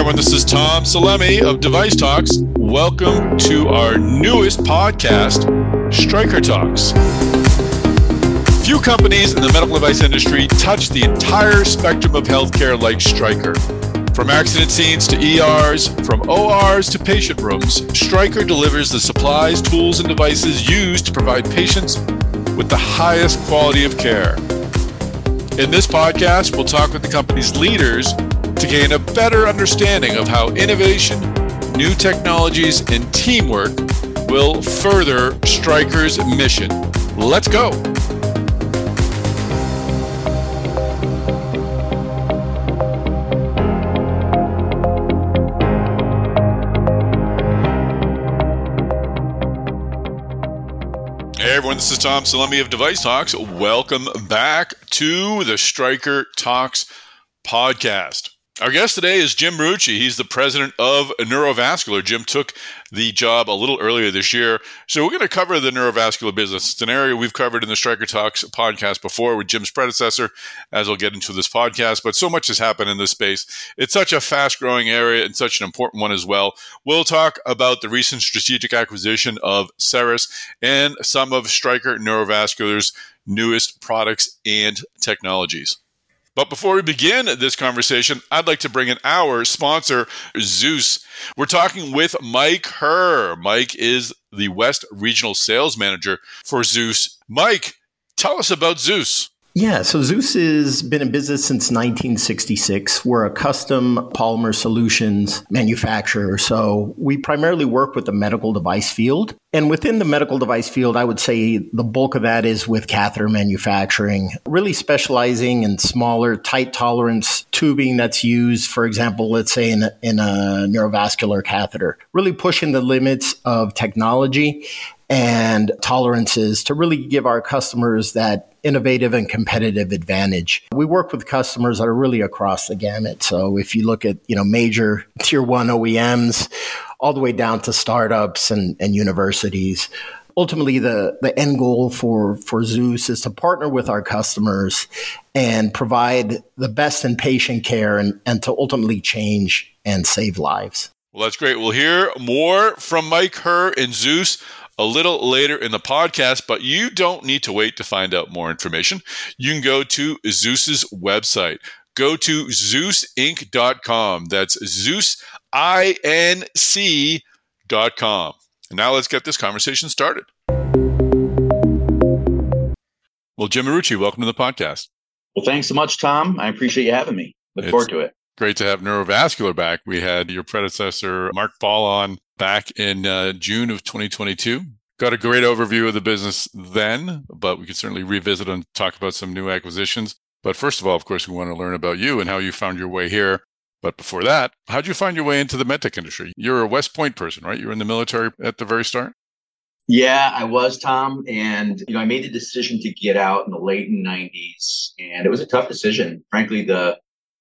everyone. This is Tom Salemi of Device Talks. Welcome to our newest podcast, Stryker Talks. Few companies in the medical device industry touch the entire spectrum of healthcare like Stryker. From accident scenes to ERs, from ORs to patient rooms, Stryker delivers the supplies, tools, and devices used to provide patients with the highest quality of care. In this podcast, we'll talk with the company's leaders to gain a better understanding of how innovation, new technologies, and teamwork will further Stryker's mission. Let's go. Hey everyone, this is Tom Salemi of Device Talks. Welcome back to the Stryker Talks podcast. Our guest today is Jim Marucci. He's the president of Neurovascular. Jim took the job a little earlier this year. So we're going to cover the neurovascular business. It's an area we've covered in the Stryker Talks podcast before with Jim's predecessor, as we'll get into this podcast. But so much has happened in this space. It's such a fast growing area and such an important one as well. We'll talk about the recent strategic acquisition of Cerus and some of Stryker Neurovascular's newest products and technologies. But before we begin this conversation, I'd like to bring in our sponsor, Zeus. We're talking with Mike Herr. Mike is the West Regional Sales Manager for Zeus. Mike, tell us about Zeus. Yeah, so Zeus has been in business since 1966. We're a custom polymer solutions manufacturer. So we primarily work with the medical device field. And within the medical device field, I would say the bulk of that is with catheter manufacturing, really specializing in smaller, tight tolerance tubing that's used, for example, let's say in a, in a neurovascular catheter, really pushing the limits of technology and tolerances to really give our customers that innovative and competitive advantage. We work with customers that are really across the gamut. So if you look at, you know, major tier one OEMs all the way down to startups and, and universities, ultimately the, the end goal for, for Zeus is to partner with our customers and provide the best in patient care and, and to ultimately change and save lives. Well, that's great. We'll hear more from Mike Herr and Zeus a little later in the podcast, but you don't need to wait to find out more information. You can go to Zeus's website. Go to ZeusInc.com. That's ZeusInc.com. And now let's get this conversation started. Well, Jim Marucci, welcome to the podcast. Well, thanks so much, Tom. I appreciate you having me. Look it's forward to it. Great to have Neurovascular back. We had your predecessor, Mark Paul, on back in uh, June of 2022. Got a great overview of the business then, but we could certainly revisit and talk about some new acquisitions. But first of all, of course, we want to learn about you and how you found your way here. But before that, how'd you find your way into the medtech industry? You're a West Point person, right? You were in the military at the very start? Yeah, I was, Tom. And, you know, I made the decision to get out in the late 90s. And it was a tough decision. Frankly, the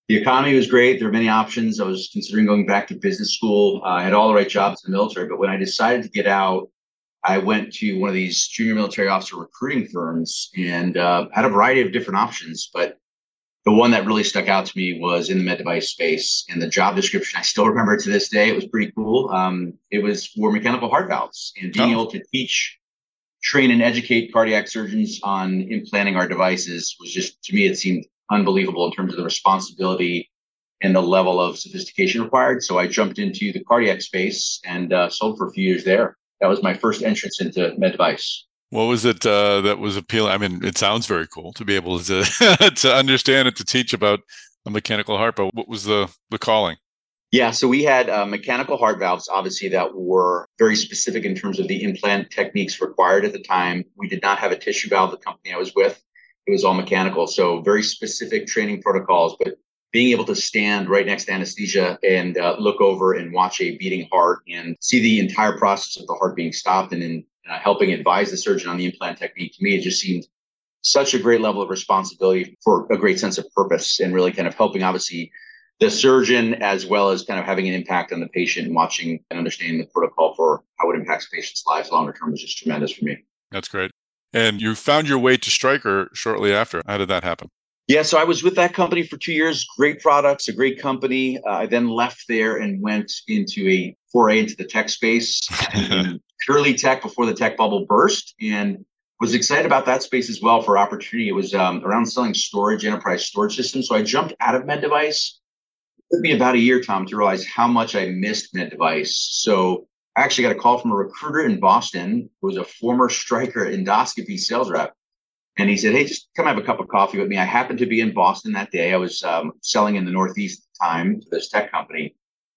the economy was great. There were many options. I was considering going back to business school. Uh, I had all the right jobs in the military. But when I decided to get out, I went to one of these junior military officer recruiting firms and uh, had a variety of different options. But the one that really stuck out to me was in the med device space. And the job description, I still remember to this day. It was pretty cool. Um, it was for mechanical heart valves and being oh. able to teach, train, and educate cardiac surgeons on implanting our devices was just, to me, it seemed unbelievable in terms of the responsibility and the level of sophistication required. So I jumped into the cardiac space and uh, sold for a few years there. That was my first entrance into med device. What was it uh, that was appealing? I mean, it sounds very cool to be able to to understand and to teach about a mechanical heart, but what was the the calling? Yeah, so we had uh, mechanical heart valves, obviously, that were very specific in terms of the implant techniques required at the time. We did not have a tissue valve, the company I was with it was all mechanical. So very specific training protocols, but being able to stand right next to anesthesia and uh, look over and watch a beating heart and see the entire process of the heart being stopped and then uh, helping advise the surgeon on the implant technique to me it just seemed such a great level of responsibility for a great sense of purpose and really kind of helping obviously the surgeon as well as kind of having an impact on the patient and watching and understanding the protocol for how it impacts patients' lives longer term was just tremendous for me. That's great. And you found your way to Stryker shortly after. How did that happen? Yeah, so I was with that company for two years. Great products, a great company. Uh, I then left there and went into a foray into the tech space, purely tech before the tech bubble burst, and was excited about that space as well for opportunity. It was um, around selling storage, enterprise storage systems. So I jumped out of med device. It took me about a year, Tom, to realize how much I missed med device. So I actually got a call from a recruiter in Boston who was a former Stryker endoscopy sales rep and he said, "Hey, just come have a cup of coffee with me." I happened to be in Boston that day. I was um, selling in the Northeast at the time to this tech company,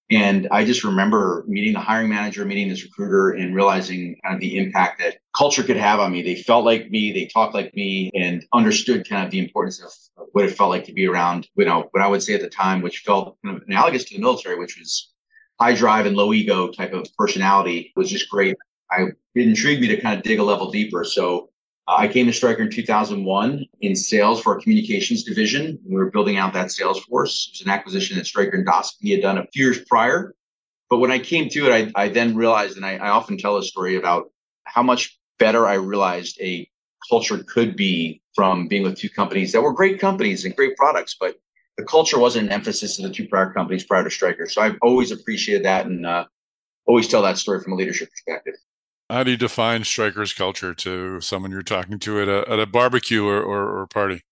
and I just remember meeting the hiring manager, meeting this recruiter, and realizing kind of the impact that culture could have on me. They felt like me, they talked like me, and understood kind of the importance of what it felt like to be around, you know, what I would say at the time, which felt kind of analogous to the military, which was high drive and low ego type of personality, was just great. I it intrigued me to kind of dig a level deeper. So uh, I came to Stryker in 2001 in sales for our communications division. We were building out that sales force. It was an acquisition that Stryker and Endoscopy had done a few years prior. But when I came to it, I, I then realized, and I, I often tell a story about how much better I realized a culture could be from being with two companies that were great companies and great products, but the culture wasn't an emphasis of the two prior companies prior to Stryker. So I've always appreciated that and uh, always tell that story from a leadership perspective. How do you define Stryker's culture to someone you're talking to at a, at a barbecue or, or, or party?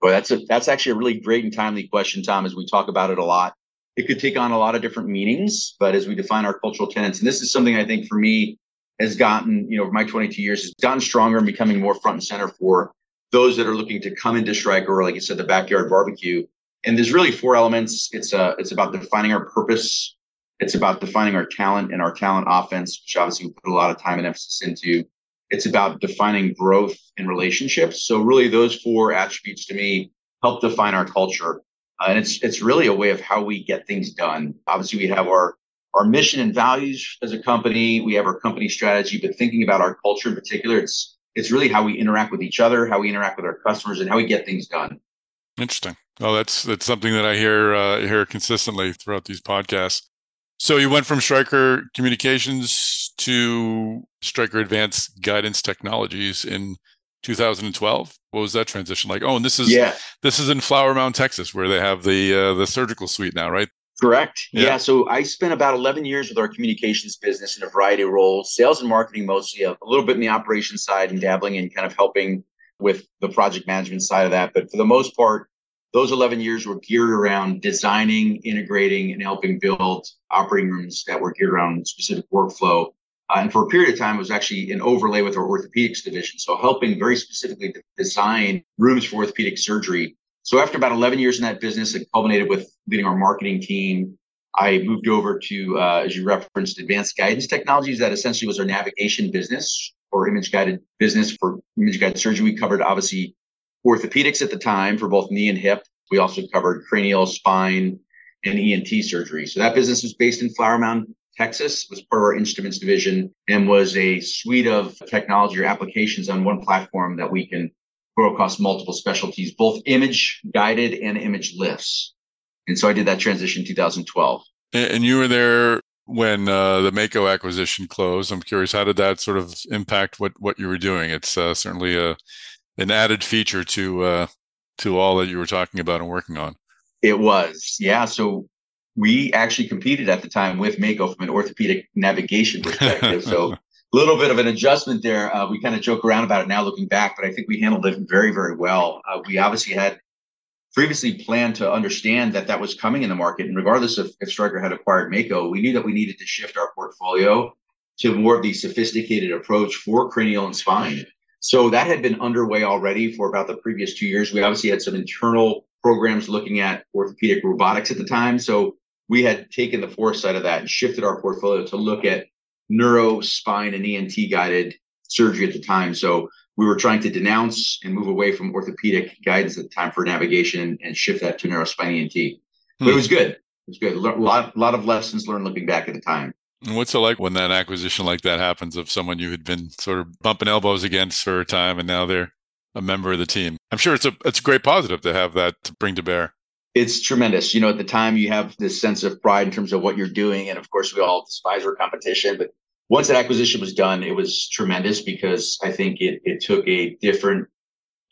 Well, that's a that's actually a really great and timely question, Tom. As we talk about it a lot, it could take on a lot of different meanings. But as we define our cultural tenets, and this is something I think for me has gotten, you know, my 22 years, has gotten stronger and becoming more front and center for those that are looking to come into Striker or like you said, the backyard barbecue. And there's really four elements. It's uh, it's about defining our purpose, it's about defining our talent and our talent offense, which obviously we put a lot of time and emphasis into. It's about defining growth and relationships. So really, those four attributes to me help define our culture, uh, and it's it's really a way of how we get things done. Obviously, we have our our mission and values as a company. We have our company strategy, but thinking about our culture in particular, it's it's really how we interact with each other, how we interact with our customers, and how we get things done. Interesting. Well, that's that's something that I hear uh, hear consistently throughout these podcasts. So you went from Stryker Communications to Stryker Advanced Guidance Technologies in 2012. What was that transition like? Oh, and this is yeah. this is in Flower Mound, Texas, where they have the uh, the surgical suite now, right? Correct. Yeah. yeah. So I spent about 11 years with our communications business in a variety of roles, sales and marketing mostly, a little bit in the operations side and dabbling in kind of helping with the project management side of that. But for the most part, those 11 years were geared around designing, integrating, and helping build operating rooms that were geared around specific workflow. Uh, and for a period of time, it was actually an overlay with our orthopedics division. So helping very specifically design rooms for orthopedic surgery. So after about 11 years in that business, it culminated with leading our marketing team. I moved over to, uh, as you referenced, advanced guidance technologies. That essentially was our navigation business or image guided business for image guided surgery. We covered obviously orthopedics at the time for both knee and hip. We also covered cranial, spine, and ENT surgery. So that business was based in Flower Mound, Texas, was part of our instruments division and was a suite of technology or applications on one platform that we can grow across multiple specialties, both image guided and imageless. And so I did that transition in 2012. And you were there when uh, the Mako acquisition closed. I'm curious, how did that sort of impact what what you were doing? It's uh, certainly a an added feature to uh, to all that you were talking about and working on. It was, yeah. So we actually competed at the time with Mako from an orthopedic navigation perspective. so a little bit of an adjustment there. Uh, we kind of joke around about it now looking back, but I think we handled it very, very well. Uh, we obviously had previously planned to understand that that was coming in the market. And regardless of if Stryker had acquired Mako, we knew that we needed to shift our portfolio to more of the sophisticated approach for cranial and spine. So that had been underway already for about the previous two years. We obviously had some internal programs looking at orthopedic robotics at the time. So we had taken the foresight of that and shifted our portfolio to look at neuro, spine, and ENT guided surgery at the time. So we were trying to denounce and move away from orthopedic guidance at the time for navigation and shift that to neuro, spine, ENT. But hmm. it was good. It was good. A lot, lot of lessons learned looking back at the time. What's it like when that acquisition like that happens of someone you had been sort of bumping elbows against for a time and now they're a member of the team? I'm sure it's a it's a great positive to have that to bring to bear. It's tremendous. You know, at the time you have this sense of pride in terms of what you're doing. And of course we all despise our competition. But once that acquisition was done, it was tremendous because I think it it took a different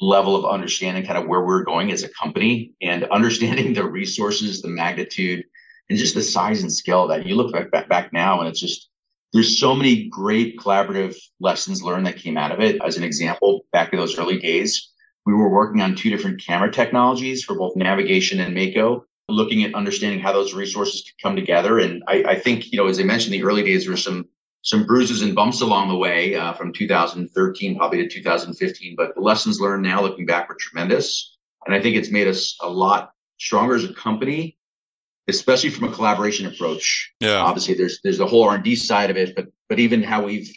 level of understanding kind of where we're going as a company and understanding the resources, the magnitude, and just the size and scale that. You look back, back, back now and it's just, there's so many great collaborative lessons learned that came out of it. As an example, back in those early days, we were working on two different camera technologies for both navigation and Mako, looking at understanding how those resources could come together. And I, I think, you know, as I mentioned, the early days were some some bruises and bumps along the way uh, from 2013 probably to 2015. But the lessons learned now, looking back, were tremendous, and I think it's made us a lot stronger as a company, especially from a collaboration approach. Yeah. Obviously, there's there's the whole R and D side of it, but but even how we've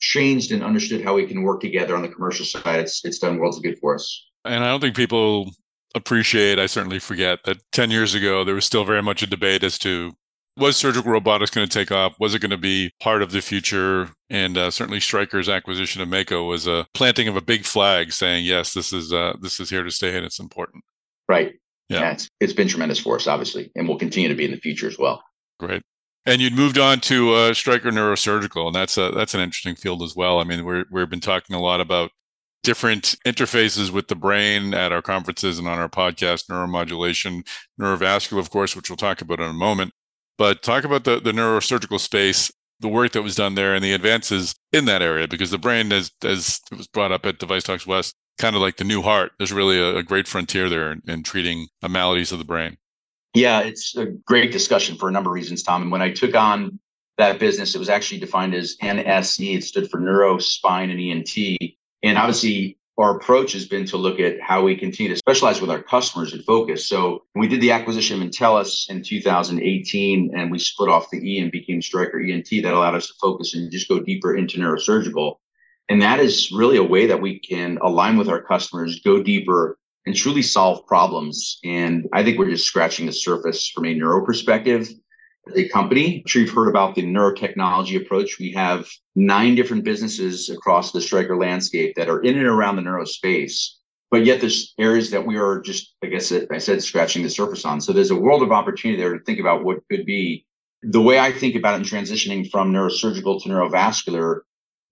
changed and understood how we can work together on the commercial side, it's it's done worlds of good for us. And I don't think people appreciate, I certainly forget that 10 years ago, there was still very much a debate as to was surgical robotics going to take off? Was it going to be part of the future? And uh, certainly, Stryker's acquisition of Mako was a planting of a big flag, saying, "Yes, this is uh, this is here to stay, and it's important." Right. Yeah, yeah it's, it's been tremendous for us, obviously, and will continue to be in the future as well. Great. And you'd moved on to uh, Stryker Neurosurgical, and that's a that's an interesting field as well. I mean, we're we've been talking a lot about different interfaces with the brain at our conferences and on our podcast, neuromodulation, neurovascular, of course, which we'll talk about in a moment. But talk about the, the neurosurgical space, the work that was done there, and the advances in that area, because the brain, as, as it was brought up at Device Talks West, kind of like the new heart. There's really a, a great frontier there in, in treating maladies of the brain. Yeah, it's a great discussion for a number of reasons, Tom. And when I took on that business, it was actually defined as NSE. It stood for neuro, spine, and ENT. And obviously, our approach has been to look at how we continue to specialize with our customers and focus. So we did the acquisition of Entellus in 2018, and we split off the E and became Stryker ENT. That allowed us to focus and just go deeper into neurosurgical. And that is really a way that we can align with our customers, go deeper, and truly solve problems. And I think we're just scratching the surface from a neuro perspective a company. I'm sure you've heard about the neurotechnology approach. We have nine different businesses across the Stryker landscape that are in and around the neuro space. But yet there's areas that we are just, I guess uh, I said, scratching the surface on. So there's a world of opportunity there to think about what could be. The way I think about it in transitioning from neurosurgical to neurovascular,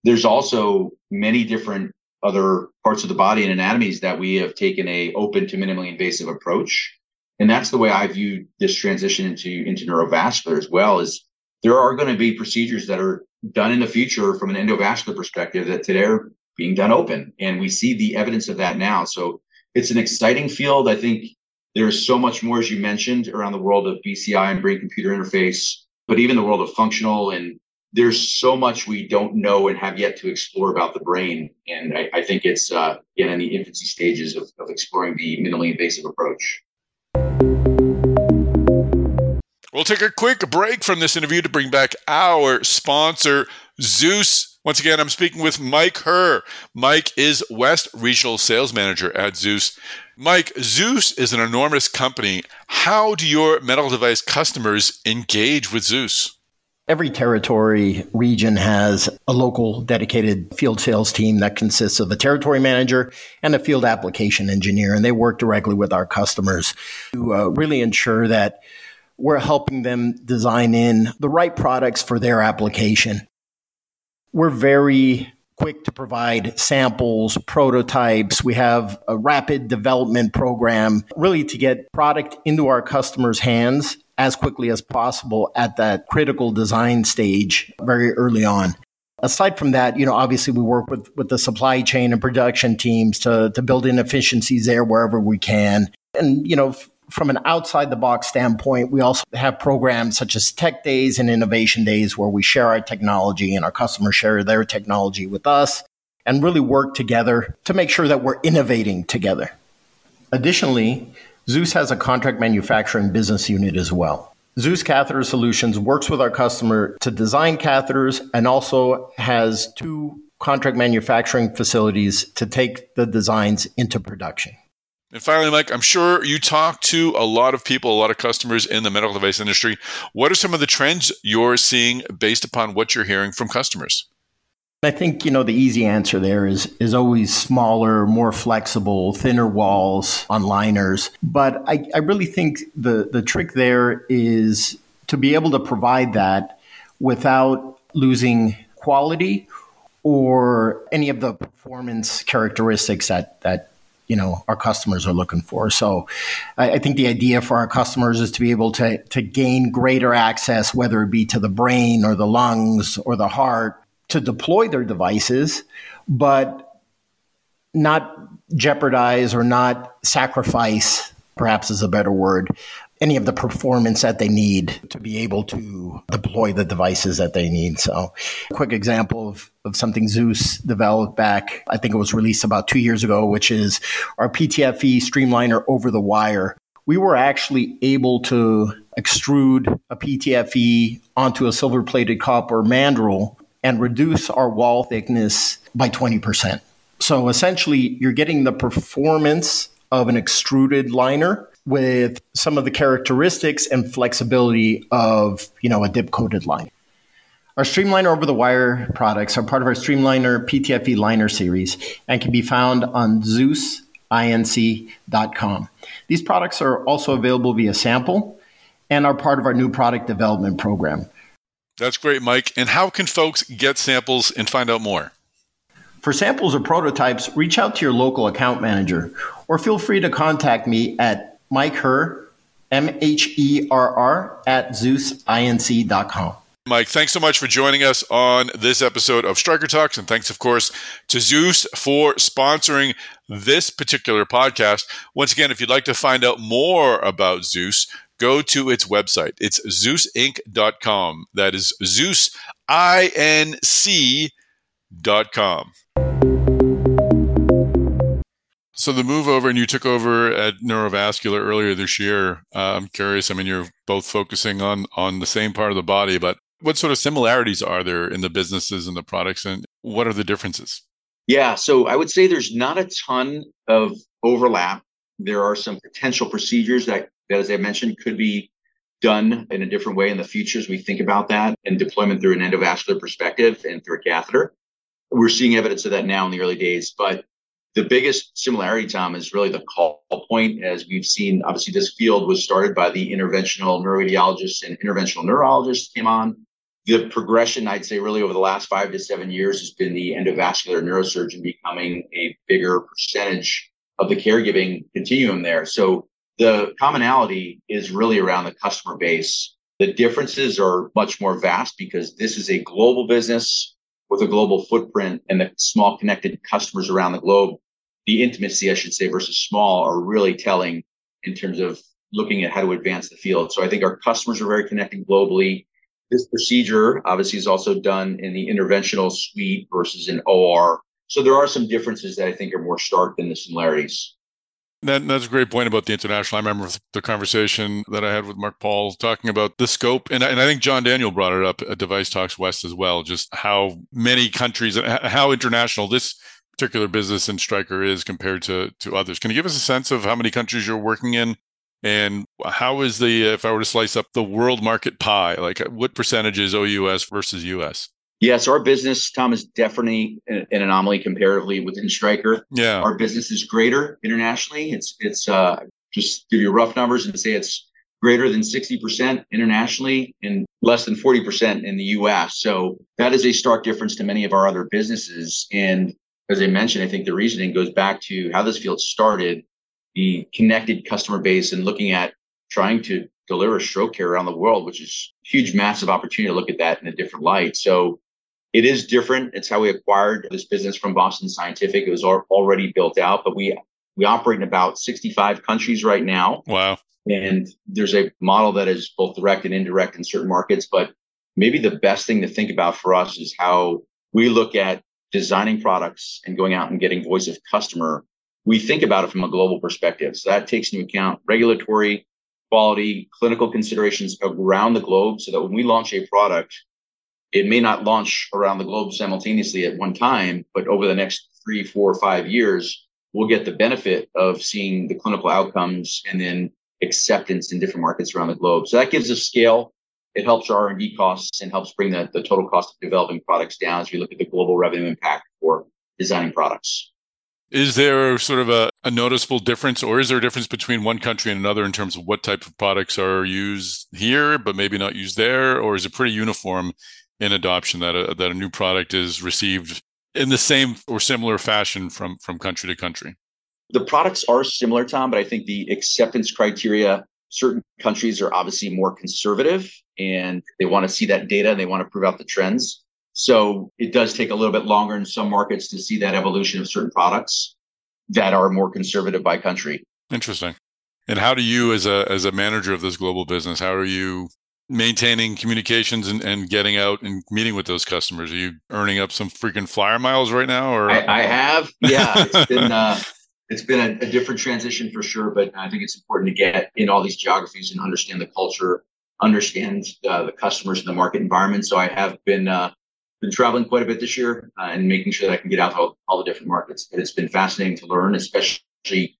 there's also many different other parts of the body and anatomies that we have taken a open to minimally invasive approach and that's the way I view this transition into into neurovascular as well. Is there are going to be procedures that are done in the future from an endovascular perspective that today are being done open, and we see the evidence of that now. So it's an exciting field. I think there's so much more, as you mentioned, around the world of BCI and brain computer interface, but even the world of functional and there's so much we don't know and have yet to explore about the brain. And I, I think it's uh, in the infancy stages of, of exploring the minimally invasive approach. We'll take a quick break from this interview to bring back our sponsor, Zeus. Once again, I'm speaking with Mike Herr. Mike is West Regional Sales Manager at Zeus. Mike, Zeus is an enormous company. How do your medical device customers engage with Zeus? Every territory region has a local dedicated field sales team that consists of a territory manager and a field application engineer, and they work directly with our customers to uh, really ensure that we're helping them design in the right products for their application. We're very quick to provide samples, prototypes. We have a rapid development program really to get product into our customers' hands as quickly as possible at that critical design stage very early on. Aside from that, you know, obviously we work with, with the supply chain and production teams to, to build in efficiencies there wherever we can. And, you know, from an outside the box standpoint, we also have programs such as Tech Days and Innovation Days where we share our technology and our customers share their technology with us and really work together to make sure that we're innovating together. Additionally, Zeus has a contract manufacturing business unit as well. Zeus Catheter Solutions works with our customer to design catheters and also has two contract manufacturing facilities to take the designs into production. And finally, Mike, I'm sure you talk to a lot of people, a lot of customers in the medical device industry. What are some of the trends you're seeing based upon what you're hearing from customers? I think, you know, the easy answer there is is always smaller, more flexible, thinner walls on liners. But I, I really think the, the trick there is to be able to provide that without losing quality or any of the performance characteristics that, that you know our customers are looking for. So I, I, think the idea for our customers is to be able to to gain greater access, whether it be to the brain or the lungs or the heart, to deploy their devices, but not jeopardize or not sacrifice, perhaps is a better word, any of the performance that they need to be able to deploy the devices that they need. So, a quick example of, of something Zeus developed back, I think it was released about two years ago, which is our PTFE streamliner over the wire. We were actually able to extrude a PTFE onto a silver plated copper mandrel and reduce our wall thickness by 20%. So essentially, you're getting the performance of an extruded liner with some of the characteristics and flexibility of, you know, a dip coated line. Our Streamliner over the wire products are part of our Streamliner PTFE liner series and can be found on ZeusINC.com. These products are also available via sample and are part of our new product development program. That's great, Mike. And how can folks get samples and find out more? For samples or prototypes, reach out to your local account manager or feel free to contact me at Mike Herr, M H E R R, at ZeusINC.com. Mike, thanks so much for joining us on this episode of Stryker Talks. And thanks, of course, to Zeus for sponsoring this particular podcast. Once again, if you'd like to find out more about Zeus, go to its website. It's ZeusInc.com. That is ZeusINC.com. So the move over, and you took over at Neurovascular earlier this year. Uh, I'm curious. I mean, you're both focusing on on the same part of the body, but what sort of similarities are there in the businesses and the products, and what are the differences? Yeah, so I would say there's not a ton of overlap. There are some potential procedures that, that as I mentioned, could be done in a different way in the future as we think about that and deployment through an endovascular perspective and through a catheter. We're seeing evidence of that now in the early days, but the biggest similarity, Tom, is really the call point. As we've seen, obviously, this field was started by the interventional neuroradiologists and interventional neurologists came on. The progression, I'd say, really over the last five to seven years has been the endovascular neurosurgeon becoming a bigger percentage of the caregiving continuum there. So the commonality is really around the customer base. The differences are much more vast because this is a global business with a global footprint and the small connected customers around the globe the intimacy, I should say, versus small are really telling in terms of looking at how to advance the field. So I think our customers are very connected globally. This procedure obviously is also done in the interventional suite versus an OR. So there are some differences that I think are more stark than the similarities. That, that's a great point about the international. I remember the conversation that I had with Mark Paul talking about the scope, and, and I think John Daniel brought it up at Device Talks West as well. Just how many countries, how international this particular business in Stryker is compared to to others. Can you give us a sense of how many countries you're working in, and how is the if I were to slice up the world market pie, like what percentage is OUS versus US? Yeah, so our business, Tom, is definitely an anomaly comparatively within Stryker. Yeah, our business is greater internationally. It's it's uh, just give you rough numbers and say it's greater than 60% internationally and less than 40% in the US. So that is a stark difference to many of our other businesses. And as I mentioned, I think the reasoning goes back to how this field started, the connected customer base, and looking at trying to deliver stroke care around the world, which is huge, massive opportunity to look at that in a different light. So it is different. It's how we acquired this business from Boston Scientific. It was already built out, but we we operate in about 65 countries right now. Wow. And there's a model that is both direct and indirect in certain markets. But maybe the best thing to think about for us is how we look at designing products and going out and getting voice of customer, we think about it from a global perspective. So that takes into account regulatory, quality, clinical considerations around the globe so that when we launch a product, it may not launch around the globe simultaneously at one time, but over the next three, four, five years, we'll get the benefit of seeing the clinical outcomes and then acceptance in different markets around the globe. So that gives us scale it helps our R&D costs and helps bring the, the total cost of developing products down as we look at the global revenue impact for designing products. Is there sort of a, a, noticeable difference, or is there a difference between one country and another in terms of what type of products are used here, but maybe not used there, or is it pretty uniform in adoption that a, that a new product is received in the same or similar fashion from from country to country? The products are similar, Tom, but I think the acceptance criteria, certain countries are obviously more conservative and they want to see that data and they want to prove out the trends. So it does take a little bit longer in some markets to see that evolution of certain products that are more conservative by country. Interesting. And how do you, as a as a manager of this global business, how are you maintaining communications and, and getting out and meeting with those customers? Are you earning up some freaking flyer miles right now? Or I, I have, yeah. It's been uh, it's been a, a, different transition for sure, but I think it's important to get in all these geographies and understand the culture, understand uh, the customers and the market environment. So I have been uh, been traveling quite a bit this year uh, and making sure that I can get out to all, all the different markets. And it's been fascinating to learn, especially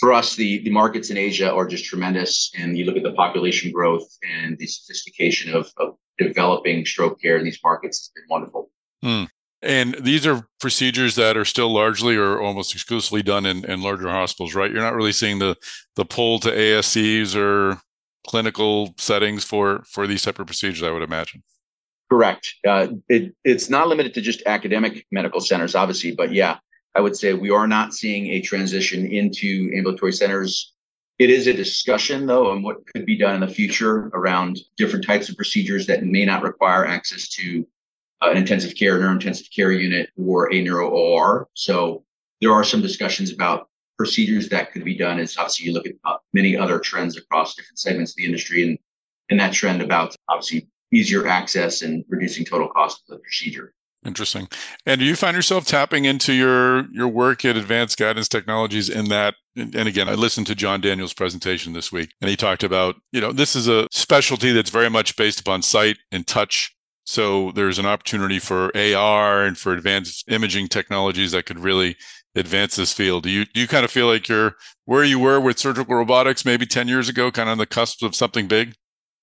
for us, the, the markets in Asia are just tremendous. And you look at the population growth and the sophistication of, of developing stroke care in these markets has been wonderful. Hmm. And these are procedures that are still largely or almost exclusively done in, in larger hospitals, right? You're not really seeing the the pull to ASCs or clinical settings for for these type of procedures, I would imagine. Correct. Uh, it, it's not limited to just academic medical centers, obviously, but yeah, I would say we are not seeing a transition into ambulatory centers. It is a discussion, though, on what could be done in the future around different types of procedures that may not require access to uh, an intensive care, neurointensive care unit, or a neuro OR. So there are some discussions about procedures that could be done. As obviously you look at uh, many other trends across different segments of the industry, and and that trend about obviously easier access and reducing total cost of the procedure. Interesting. And do you find yourself tapping into your your work at Advanced Guidance Technologies in that? And again, I listened to John Daniels' presentation this week, and he talked about you know this is a specialty that's very much based upon sight and touch. So there's an opportunity for AR and for advanced imaging technologies that could really advance this field. Do you do you kind of feel like you're where you were with surgical robotics maybe 10 years ago, kind of on the cusp of something big?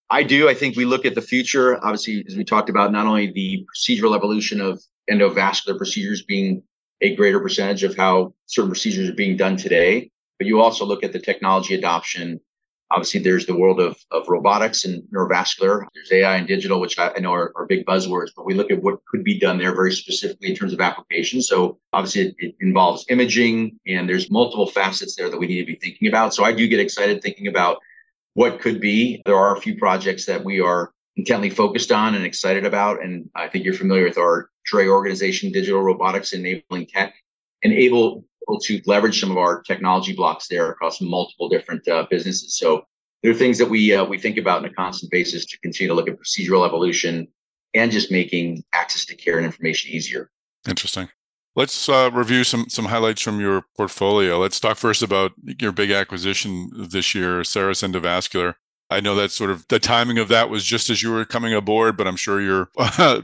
I do. I think we look at the future, obviously, as we talked about, not only the procedural evolution of endovascular procedures being a greater percentage of how certain procedures are being done today, but you also look at the technology adoption. Obviously, there's the world of, of robotics and neurovascular. There's AI and digital, which I, I know are, are, big buzzwords, but we look at what could be done there very specifically in terms of application. So obviously, it, it involves imaging, and there's multiple facets there that we need to be thinking about. So I do get excited thinking about what could be. There are a few projects that we are intently focused on and excited about. And I think you're familiar with our DRE organization, Digital Robotics Enabling Tech, and able to leverage some of our technology blocks there across multiple different uh, businesses. So there are things that we uh, we think about on a constant basis to continue to look at procedural evolution and just making access to care and information easier. Interesting. Let's uh, review some some highlights from your portfolio. Let's talk first about your big acquisition this year, Cerus Endovascular. I know that sort of the timing of that was just as you were coming aboard, but I'm sure you're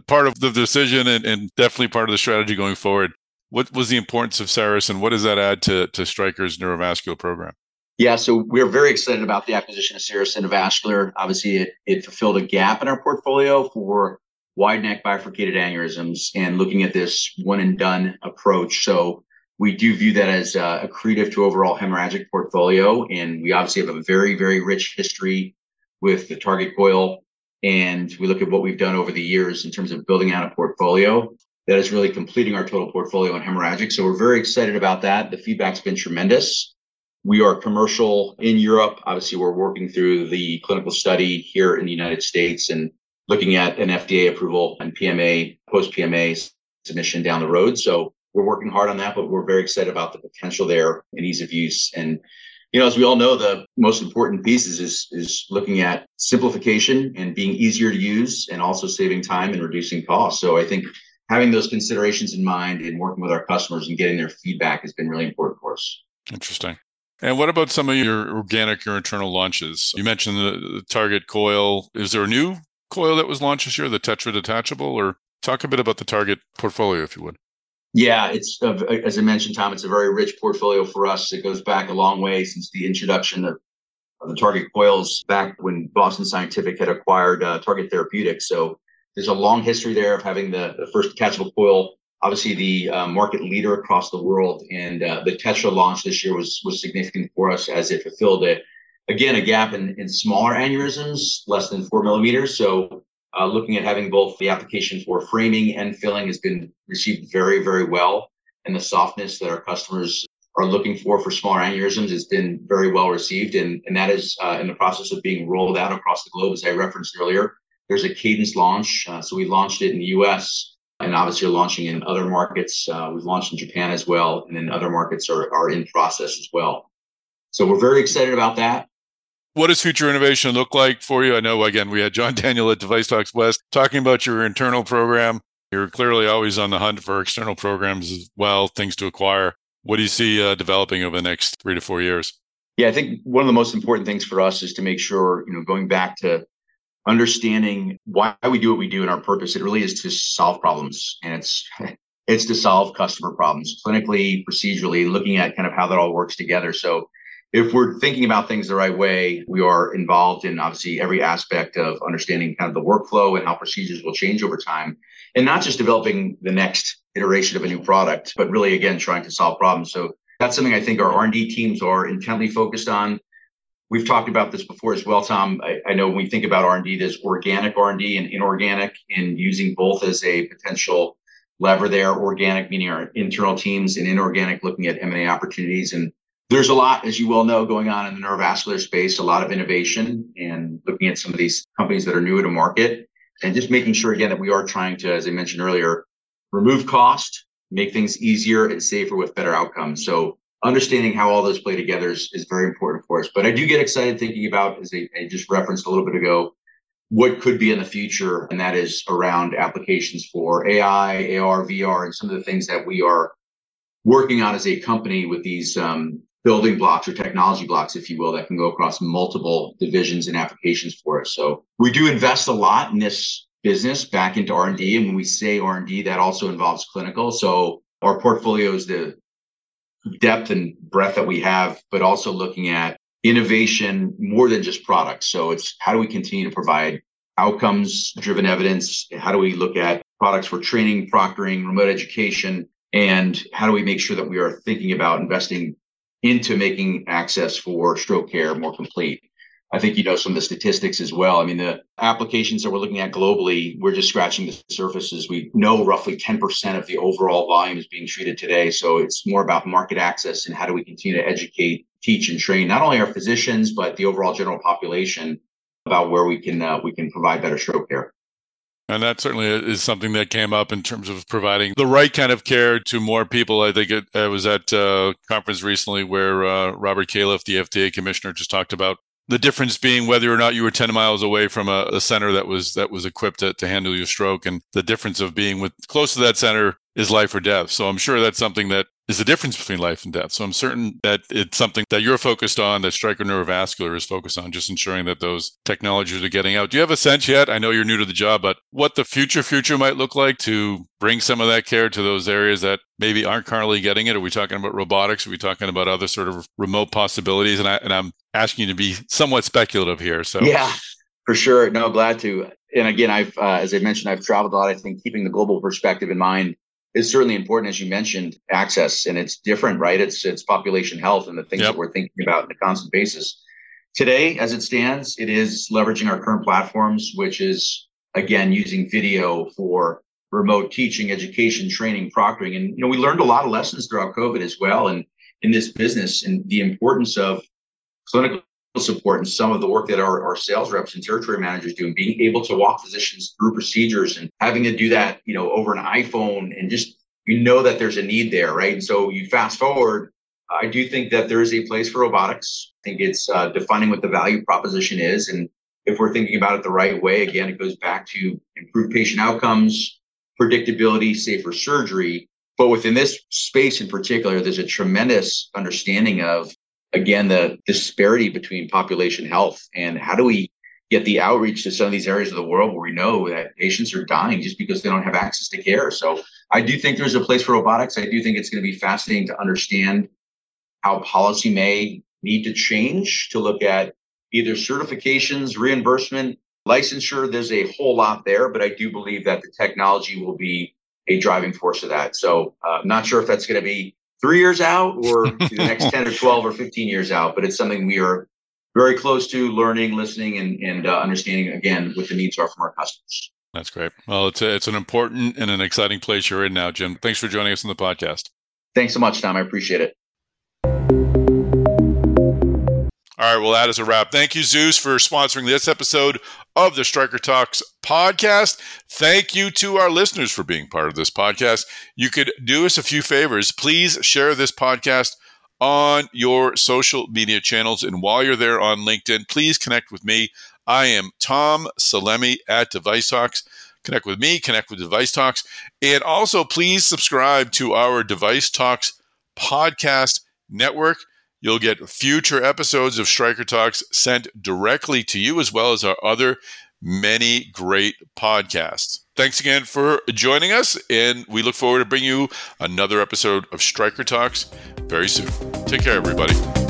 part of the decision and, and, definitely part of the strategy going forward. What was the importance of Cerus and what does that add to, to Stryker's neurovascular program? Yeah, so we're very excited about the acquisition of Cerus Endovascular. Obviously, it, it fulfilled a gap in our portfolio for wide neck bifurcated aneurysms and looking at this one and done approach. So we do view that as uh, accretive to overall hemorrhagic portfolio. And we obviously have a very, very rich history with the target coil. And we look at what we've done over the years in terms of building out a portfolio that is really completing our total portfolio in hemorrhagic. So we're very excited about that. The feedback's been tremendous. We are commercial in Europe. Obviously, we're working through the clinical study here in the United States and looking at an FDA approval and PMA, post PMA submission down the road. So we're working hard on that, but we're very excited about the potential there and ease of use. And, you know, as we all know, the most important pieces is, is looking at simplification and being easier to use and also saving time and reducing costs. So I think having those considerations in mind and working with our customers and getting their feedback has been really important for us. Interesting. And what about some of your organic, or internal launches? You mentioned the, the Target Coil. Is there a new coil that was launched this year, the Tetra Detachable, or talk a bit about the target portfolio, if you would. Yeah, it's as I mentioned, Tom. It's a very rich portfolio for us. It goes back a long way since the introduction of, of the target coils back when Boston Scientific had acquired uh, Target Therapeutics. So there's a long history there of having the, the first detachable coil. Obviously, the uh, market leader across the world, and uh, the Tetra launch this year was was significant for us as it fulfilled a again, a gap in, in smaller aneurysms, less than four millimeters. So uh, looking at having both the application for framing and filling has been received very, very well. And the softness that our customers are looking for for smaller aneurysms has been very well received, and, and that is uh, in the process of being rolled out across the globe, as I referenced earlier. There's a cadence launch. Uh, so we launched it in the US and obviously are launching in other markets. Uh, we've launched in Japan as well, and then other markets are, are in process as well. So we're very excited about that. What does future innovation look like for you? I know, again, we had John Daniel at Device Talks West talking about your internal program. You're clearly always on the hunt for external programs as well, things to acquire. What do you see uh, developing over the next three to four years? Yeah, I think one of the most important things for us is to make sure, you know, going back to understanding why we do what we do and our purpose, it really is to solve problems. And it's it's to solve customer problems clinically, procedurally, looking at kind of how that all works together. So if we're thinking about things the right way, we are involved in obviously every aspect of understanding kind of the workflow and how procedures will change over time. And not just developing the next iteration of a new product, but really again trying to solve problems. So that's something I think our R&D teams are intently focused on. We've talked about this before as well, Tom. I, I know when we think about R&D, there's organic R&D and inorganic, and using both as a potential lever there. Organic meaning our internal teams, and inorganic looking at M&A opportunities. And there's a lot, as you well know, going on in the neurovascular space. A lot of innovation, and looking at some of these companies that are new to market, and just making sure again that we are trying to, as I mentioned earlier, remove cost, make things easier and safer with better outcomes. So understanding how all those play together is, is very important for us. But I do get excited thinking about, as I, I just referenced a little bit ago, what could be in the future, and that is around applications for AI, AR, VR, and some of the things that we are working on as a company with these um, building blocks or technology blocks, if you will, that can go across multiple divisions and applications for us. So we do invest a lot in this business back into R&D. And when we say R&D, that also involves clinical. So our portfolio is the depth and breadth that we have, but also looking at innovation more than just products. So it's how do we continue to provide outcomes driven evidence? How do we look at products for training, proctoring, remote education? And how do we make sure that we are thinking about investing into making access for stroke care more complete? I think you know some of the statistics as well. I mean, the applications that we're looking at globally, we're just scratching the surface as We know roughly 10% of the overall volume is being treated today. So it's more about market access and how do we continue to educate, teach, and train not only our physicians but the overall general population about where we can uh, we can provide better stroke care. And that certainly is something that came up in terms of providing the right kind of care to more people. I think it, I was at a conference recently where uh, Robert Califf, the FDA commissioner, just talked about the difference being whether or not you were 10 miles away from a, a center that was that was equipped to, to, handle your stroke and the difference of being with close to that center is life or death so i'm sure that's something that is the difference between life and death so i'm certain that it's something that you're focused on that stryker neurovascular is focused on just ensuring that those technologies are getting out do you have a sense yet i know you're new to the job but what the future future might look like to bring some of that care to those areas that maybe aren't currently getting it are we talking about robotics are we talking about other sort of remote possibilities and, I, and i'm asking you to be somewhat speculative here. So yeah, for sure. No, glad to. And again, I've uh, as I mentioned, I've traveled a lot. I think keeping the global perspective in mind is certainly important, as you mentioned, access, and it's different, right? It's it's population health and the things yep. that we're thinking about on a constant basis. Today, as it stands, it is leveraging our current platforms, which is again using video for remote teaching, education, training, proctoring, and you know we learned a lot of lessons throughout COVID as well, and in this business, and the importance of clinical support and some of the work that our, our sales reps and territory managers do being able to walk physicians through procedures and having to do that you know over an iphone and just you know that there's a need there right? And so you fast forward i do think that there is a place for robotics. I think it's uh, defining what the value proposition is and if we're thinking about it the right way again it goes back to improved patient outcomes predictability safer surgery. But within this space in particular there's a tremendous understanding of again the disparity between population health and how do we get the outreach to some of these areas of the world where we know that patients are dying just because they don't have access to care. So i do think there's a place for robotics. I do think it's going to be fascinating to understand how policy may need to change to look at either certifications reimbursement licensure. There's a whole lot there but i do believe that the technology will be a driving force of that. So uh, i'm not sure if that's going to be three years out or the next 10 or 12 or 15 years out. But it's something we are very close to learning, listening, and, and uh, understanding again what the needs are from our customers. That's great. Well, it's a, it's an important and an exciting place you're in now, Jim. Thanks for joining us on the podcast. Thanks so much, Tom. I appreciate it. All right, well, that is a wrap. Thank you, Zeus, for sponsoring this episode of the Stryker Talks podcast. Thank you to our listeners for being part of this podcast. You could do us a few favors. Please share this podcast on your social media channels. And while you're there on LinkedIn, please connect with me. I am Tom Salemi at Device Talks. Connect with me, connect with Device Talks. And also, please subscribe to our Device Talks podcast network. You'll get future episodes of StrykerTalks sent directly to you, as well as our other many great podcasts. Thanks again for joining us, and we look forward to bringing you another episode of StrykerTalks very soon. Take care, everybody.